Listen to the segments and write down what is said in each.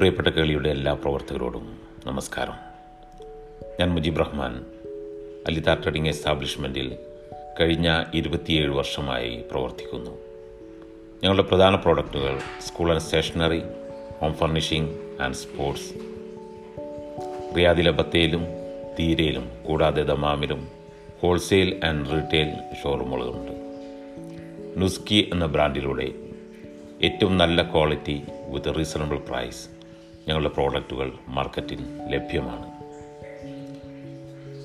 പ്രിയപ്പെട്ട കേളിയുടെ എല്ലാ പ്രവർത്തകരോടും നമസ്കാരം. ഞാൻ മുജീബ് റഹ്മാൻ. അലിത ട്രേഡിംഗ് എസ്റ്റാബ്ലിഷ്മെന്റിൽ കഴിഞ്ഞ ഇരുപത്തിയേഴ് വർഷമായി പ്രവർത്തിക്കുന്നു. ഞങ്ങളുടെ പ്രധാന പ്രോഡക്റ്റുകൾ school and stationery home furnishing and sports. റിയാദിലെ ബത്തേലും തീരയിലും കൂടാതെ ദമാമിലും ഹോൾസെയിൽ ആൻഡ് റീറ്റെയിൽ ഷോറൂമുകളുണ്ട്. നുസ്കി എന്ന ബ്രാൻഡിലൂടെ ഏറ്റവും നല്ല ക്വാളിറ്റി വിത്ത് റീസണബിൾ പ്രൈസ് ഞങ്ങളുടെ പ്രോഡക്റ്റുകൾ മാർക്കറ്റിൽ ലഭ്യമാണ്.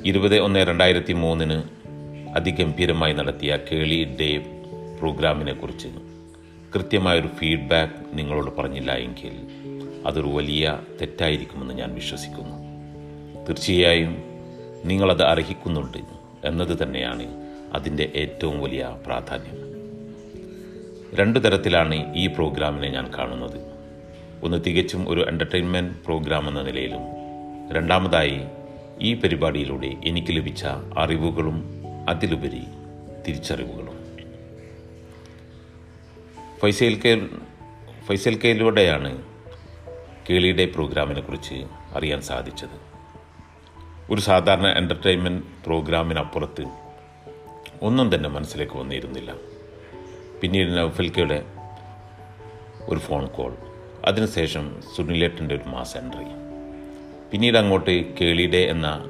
ഇരുപത് ഒന്ന് രണ്ടായിരത്തി മൂന്നിന് അതിഗംഭീരമായി നടത്തിയ കേളി ഡേ പ്രോഗ്രാമിനെ കുറിച്ച് കൃത്യമായൊരു ഫീഡ്ബാക്ക് നിങ്ങളോട് പറഞ്ഞില്ല എങ്കിൽ അതൊരു വലിയ തെറ്റായിരിക്കുമെന്ന് ഞാൻ വിശ്വസിക്കുന്നു. തീർച്ചയായും നിങ്ങളത് അർഹിക്കുന്നുണ്ട് എന്നത് തന്നെയാണ് അതിന്റെ ഏറ്റവും വലിയ പ്രാധാന്യം. രണ്ടു തരത്തിലാണ് ഈ പ്രോഗ്രാമിനെ ഞാൻ കാണുന്നത്. ഒന്ന് തികച്ചും ഒരു എന്റർടൈൻമെന്റ് പ്രോഗ്രാം എന്ന നിലയിലും രണ്ടാമതായി ഈ പരിപാടിയിലൂടെ എനിക്ക് ലഭിച്ച അറിവുകളും അതിലുപരി തിരിച്ചറിവുകളും. ഫൈസൽ കെ ഫൈസൽ കെയിലൂടെയാണ് കേളിയുടെ പ്രോഗ്രാമിനെ കുറിച്ച് അറിയാൻ സാധിച്ചത്. ഒരു സാധാരണ എന്റർടൈൻമെന്റ് പ്രോഗ്രാമിനപ്പുറത്ത് ഒന്നും തന്നെ മനസ്സിലേക്ക് വന്നിരുന്നില്ല. പിന്നീട് നൗഫൽക്കയുടെ ഒരു ഫോൺ കോൾ അതിനുശേഷം സുനിലേട്ടന്റെ ഒരു മാസ് എൻട്രി. പിന്നീട് അങ്ങോട്ട് കേളിയുടെ എന്ന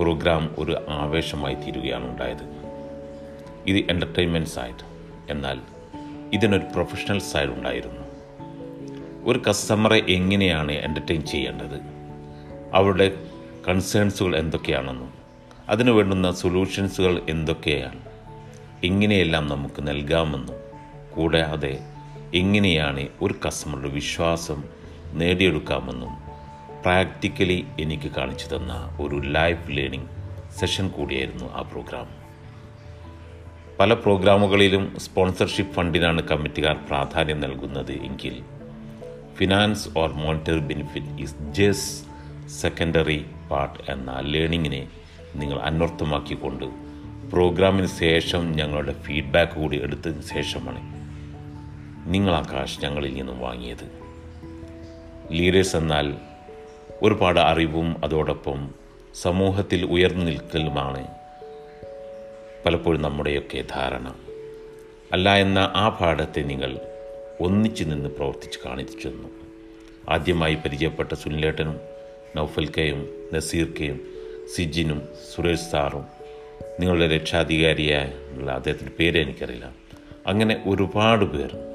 പ്രോഗ്രാം ഒരു ആവേശമായി തീരുകയാണ് ഉണ്ടായത്. ഇത് എന്റർടൈൻമെന്റ് സൈഡ് എന്നാൽ ഇതിനൊരു പ്രൊഫഷണൽ സൈഡ് ഉണ്ടായിരുന്നു. ഒരു കസ്റ്റമറെ എങ്ങനെയാണ് എന്റർടൈൻ ചെയ്യേണ്ടത്? അവരുടെ കൺസേൺസുകൾ എന്തൊക്കെയാണെന്നും അതിനു വേണ്ടുന്ന സൊല്യൂഷൻസുകൾ എന്തൊക്കെയാണ് എങ്ങനെയെല്ലാം നമുക്ക് നൽകാമെന്നും കൂടാതെ എങ്ങനെയാണ് ഒരു കസ്റ്റമറുടെ വിശ്വാസം നേടിയെടുക്കാമെന്നും പ്രാക്ടിക്കലി എനിക്ക് കാണിച്ചു തന്ന ഒരു ലൈഫ് ലേണിംഗ് സെഷൻ കൂടിയായിരുന്നു ആ പ്രോഗ്രാം പല പ്രോഗ്രാമുകളിലും സ്പോൺസർഷിപ്പ് ഫണ്ടിനാണ് കമ്മിറ്റിക്കാർ പ്രാധാന്യം നൽകുന്നത് എങ്കിൽ finance or monetary benefit is just secondary part എന്ന ലേണിങ്ങിനെ നിങ്ങൾ അന്വർത്ഥമാക്കിക്കൊണ്ട് പ്രോഗ്രാമിന് ശേഷം ഞങ്ങളുടെ ഫീഡ്ബാക്ക് കൂടി എടുത്തതിന് ശേഷമാണ് നിങ്ങൾ ആ കാശ് ഞങ്ങളിൽ നിന്നും വാങ്ങിയത്. ലീഡേഴ്സ് എന്നാൽ ഒരുപാട് അറിവും അതോടൊപ്പം സമൂഹത്തിൽ ഉയർന്നു നിൽക്കലുമാണ് പലപ്പോഴും നമ്മുടെയൊക്കെ ധാരണ. അല്ല എന്ന ആ പാഠത്തെ നിങ്ങൾ ഒന്നിച്ചു നിന്ന് പ്രവർത്തിച്ച് കാണിച്ചു തന്നു ആദ്യമായി പരിചയപ്പെട്ട സുനിലേട്ടനും നൗഫൽ കെയും നസീർ കെയും സിജിനും സുരേഷ് സാറും നിങ്ങളുടെ രക്ഷാധികാരിയായ അദ്ദേഹത്തിന്റെ പേര് എനിക്കറിയില്ല. അങ്ങനെ ഒരുപാട് പേർ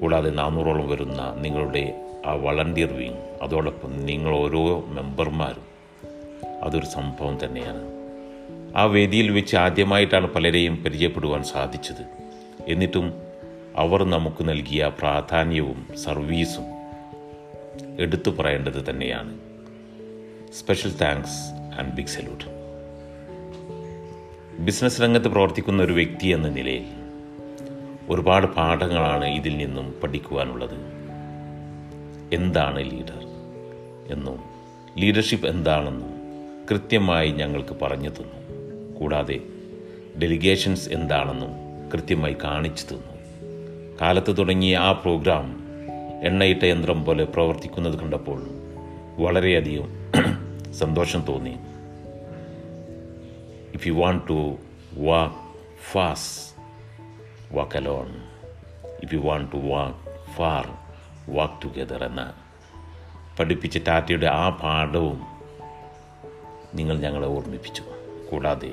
കൂടാതെ നാനൂറോളം വരുന്ന നിങ്ങളുടെ ആ വളണ്ടിയർ വിങ് അതോടൊപ്പം നിങ്ങൾ ഓരോ മെമ്പർമാരും അതൊരു സംഭവം തന്നെയാണ്. ആ വേദിയിൽ വെച്ച് ആദ്യമായിട്ടാണ് പലരെയും പരിചയപ്പെടുവാൻ സാധിച്ചത്. എന്നിട്ടും അവർ നമുക്ക് നൽകിയ പ്രാധാന്യവും സർവീസും എടുത്തു പറയേണ്ടത് തന്നെയാണ്. Special thanks and big salute business രംഗത്ത് പ്രവർത്തിക്കുന്ന ഒരു വ്യക്തി എന്ന നിലയിൽ ഒരുപാട് പാഠങ്ങളാണ് ഇതിൽ നിന്നും പഠിക്കുവാനുള്ളത്. എന്താണ് ലീഡർ എന്നും ലീഡർഷിപ്പ് എന്താണെന്നും കൃത്യമായി ഞങ്ങൾക്ക് പറഞ്ഞു തന്നു. കൂടാതെ ഡെലിഗേഷൻസ് എന്താണെന്നും കൃത്യമായി കാണിച്ചു തന്നു. കാലത്ത് തുടങ്ങിയ ആ പ്രോഗ്രാം എണ്ണയിട്ട യന്ത്രം പോലെ പ്രവർത്തിക്കുന്നത് കണ്ടപ്പോൾ വളരെയധികം സന്തോഷം തോന്നി. If you want to walk fast walk alone if you want to walk far walk together എന്ന പഠിപ്പിച്ച ടാറ്റയുടെ ആ പാഠവും നിങ്ങൾ ഞങ്ങളെ ഓർമ്മിപ്പിച്ചു. കൂടാതെ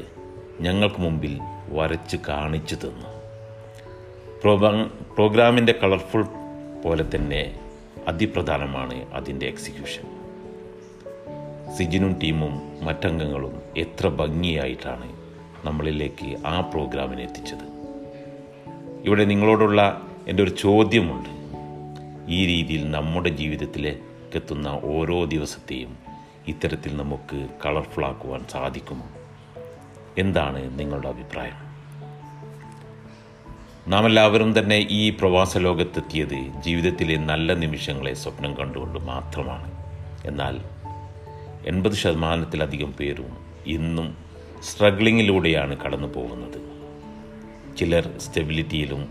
ഞങ്ങൾക്ക് മുമ്പിൽ വരച്ച് കാണിച്ചു തന്നു. പ്രോഗ്രാമിന്റെ കളർഫുൾ പോലെ തന്നെ അതിപ്രധാനമാണ് അതിന്റെ എക്സിക്യൂഷൻ സിജിനും ടീമും മറ്റംഗങ്ങളും എത്ര ഭംഗിയായിട്ടാണ് നമ്മളിലേക്ക് ആ പ്രോഗ്രാമിനെ എത്തിച്ചത്. ഇവിടെ നിങ്ങളോടുള്ള എന്റെ ഒരു ചോദ്യമുണ്ട്. ഈ രീതിയിൽ നമ്മുടെ ജീവിതത്തിലേക്ക് എത്തുന്ന ഓരോ ദിവസത്തെയും ഇത്തരത്തിൽ നമുക്ക് കളർഫുള്ളാക്കുവാൻ സാധിക്കുമോ? എന്താണ് നിങ്ങളുടെ അഭിപ്രായം? നാം എല്ലാവരും തന്നെ ഈ പ്രവാസ ലോകത്തെത്തിയത് ജീവിതത്തിലെ നല്ല നിമിഷങ്ങളെ സ്വപ്നം കണ്ടുകൊണ്ട് മാത്രമാണ്. എന്നാൽ എൺപത് ശതമാനത്തിലധികം പേരും ഇന്നും സ്ട്രഗ്ലിങ്ങിലൂടെയാണ് കടന്നു പോകുന്നത് ചിലർ സ്റ്റെബിലിറ്റിയിലും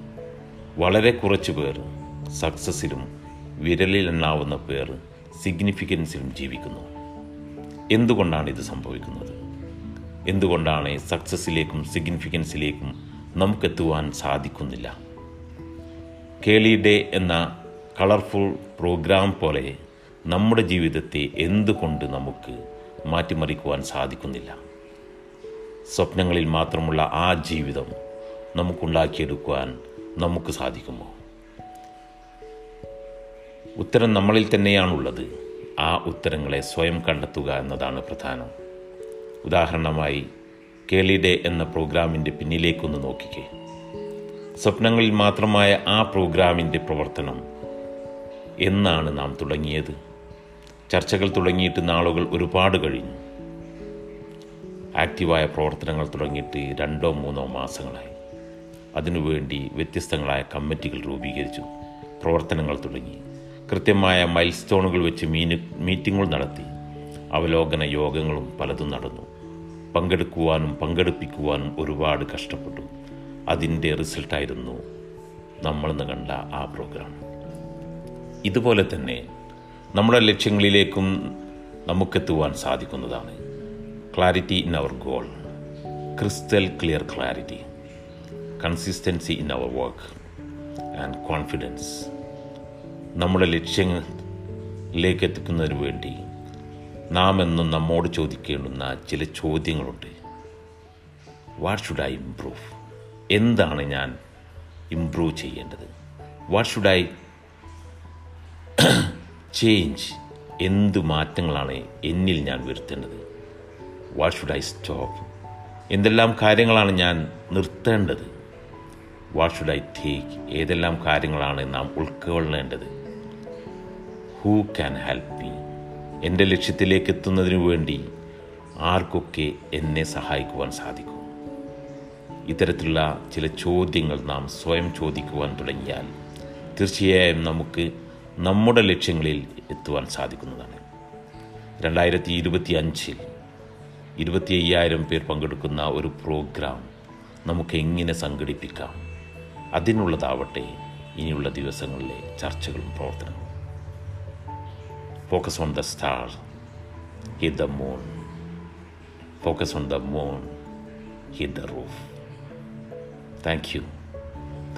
വളരെ കുറച്ച് പേർ സക്സസ്സിലും വിരലിൽ എണ്ണാവുന്ന പേർ സിഗ്നിഫിക്കൻസിലും ജീവിക്കുന്നു. എന്തുകൊണ്ടാണ് ഇത് സംഭവിക്കുന്നത്? എന്തുകൊണ്ടാണ് സക്സസ്സിലേക്കും സിഗ്നിഫിക്കൻസിലേക്കും നമുക്കെത്തുവാൻ സാധിക്കുന്നില്ല? കേളി ഡേ എന്ന കളർഫുൾ പ്രോഗ്രാം പോലെ നമ്മുടെ ജീവിതത്തെ എന്തുകൊണ്ട് നമുക്ക് മാറ്റിമറിക്കുവാൻ സാധിക്കുന്നില്ല? സ്വപ്നങ്ങളിൽ മാത്രമുള്ള ആ ജീവിതം നമുക്കുണ്ടാക്കിയെടുക്കുവാൻ നമുക്ക് സാധിക്കുമോ? ഉത്തരം നമ്മളിൽ തന്നെയാണുള്ളത്. ആ ഉത്തരങ്ങളെ സ്വയം കണ്ടെത്തുക എന്നതാണ് പ്രധാനം. ഉദാഹരണമായി കേളി ഡേ എന്ന പ്രോഗ്രാമിന്റെ പിന്നിലേക്കൊന്ന് നോക്കിക്കേ. സ്വപ്നങ്ങളിൽ മാത്രമായ ആ പ്രോഗ്രാമിന്റെ പ്രവർത്തനം എന്നാണ് നാം തുടങ്ങിയത്. ചർച്ചകൾ തുടങ്ങിയിട്ട് നാളുകൾ ഒരുപാട് കഴിഞ്ഞു. ആക്റ്റീവായ പ്രവർത്തനങ്ങൾ തുടങ്ങിയിട്ട് രണ്ടോ മൂന്നോ മാസങ്ങളായി. അതിനുവേണ്ടി വ്യത്യസ്തങ്ങളായ കമ്മിറ്റികൾ രൂപീകരിച്ചു പ്രവർത്തനങ്ങൾ തുടങ്ങി. കൃത്യമായ മൈൽ സ്റ്റോണുകൾ വെച്ച് മീന് മീറ്റിങ്ങുകൾ നടത്തി. അവലോകന യോഗങ്ങളും പലതും നടന്നു. പങ്കെടുക്കുവാനും പങ്കെടുപ്പിക്കുവാനും ഒരുപാട് കഷ്ടപ്പെട്ടു. അതിന്റെ റിസൾട്ടായിരുന്നു നമ്മളിന്ന് കണ്ട ആ പ്രോഗ്രാം. ഇതുപോലെ തന്നെ നമ്മുടെ ലക്ഷ്യങ്ങളിലേക്കും നമുക്കെത്തുവാൻ സാധിക്കുന്നതാണ്. Clarity in our goal. Crystal clear clarity. Consistency in our work and confidence നമ്മുടെ ലക്ഷ്യങ്ങളിലേക്ക് എത്തിക്കുന്നതിന് വേണ്ടി നാം എന്നും നമ്മോട് ചോദിക്കേണ്ടുന്ന ചില ചോദ്യങ്ങളുണ്ട്. വാട്ട് ഷുഡ് ഐ ഇംപ്രൂവ് എന്താണ് ഞാൻ ഇംപ്രൂവ് ചെയ്യേണ്ടത്? വാട്ട് ഷുഡ് ഐ ചേഞ്ച് എന്ത് മാറ്റങ്ങളാണ് എന്നിൽ ഞാൻ വരുത്തേണ്ടത്? വാട്ട് ഷുഡ് ഐ സ്റ്റോപ്പ് എന്തെല്ലാം കാര്യങ്ങളാണ് ഞാൻ നിർത്തേണ്ടത്? വാട്ട് ഷുഡ് ഐ ടേക്ക് ഏതെല്ലാം കാര്യങ്ങളാണ് നാം ഉൾക്കൊള്ളേണ്ടത്? ഹൂ ക്യാൻ ഹെൽപ്പ് മീ എന്റെ ലക്ഷ്യത്തിലേക്ക് എത്തുന്നതിനു വേണ്ടി ആർക്കൊക്കെ എന്നെ സഹായിക്കുവാൻ സാധിക്കും? ഇത്തരത്തിലുള്ള ചില ചോദ്യങ്ങൾ നാം സ്വയം ചോദിക്കുവാൻ തുടങ്ങിയാൽ തീർച്ചയായും നമുക്ക് നമ്മുടെ ലക്ഷ്യങ്ങളിൽ എത്തുവാൻ സാധിക്കുന്നതാണ്. രണ്ടായിരത്തി ഇരുപത്തി അഞ്ചിൽ ഇരുപത്തി അയ്യായിരം പേർ പങ്കെടുക്കുന്ന ഒരു പ്രോഗ്രാം നമുക്ക് എങ്ങനെ സംഘടിപ്പിക്കാം? അതിനുള്ളതാവട്ടെ ഇനിയുള്ള ദിവസങ്ങളിലെ ചർച്ചകളും പ്രവർത്തനങ്ങളും. Focus on the star hit the moon focus on the moon hit the roof thank you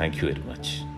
thank you very much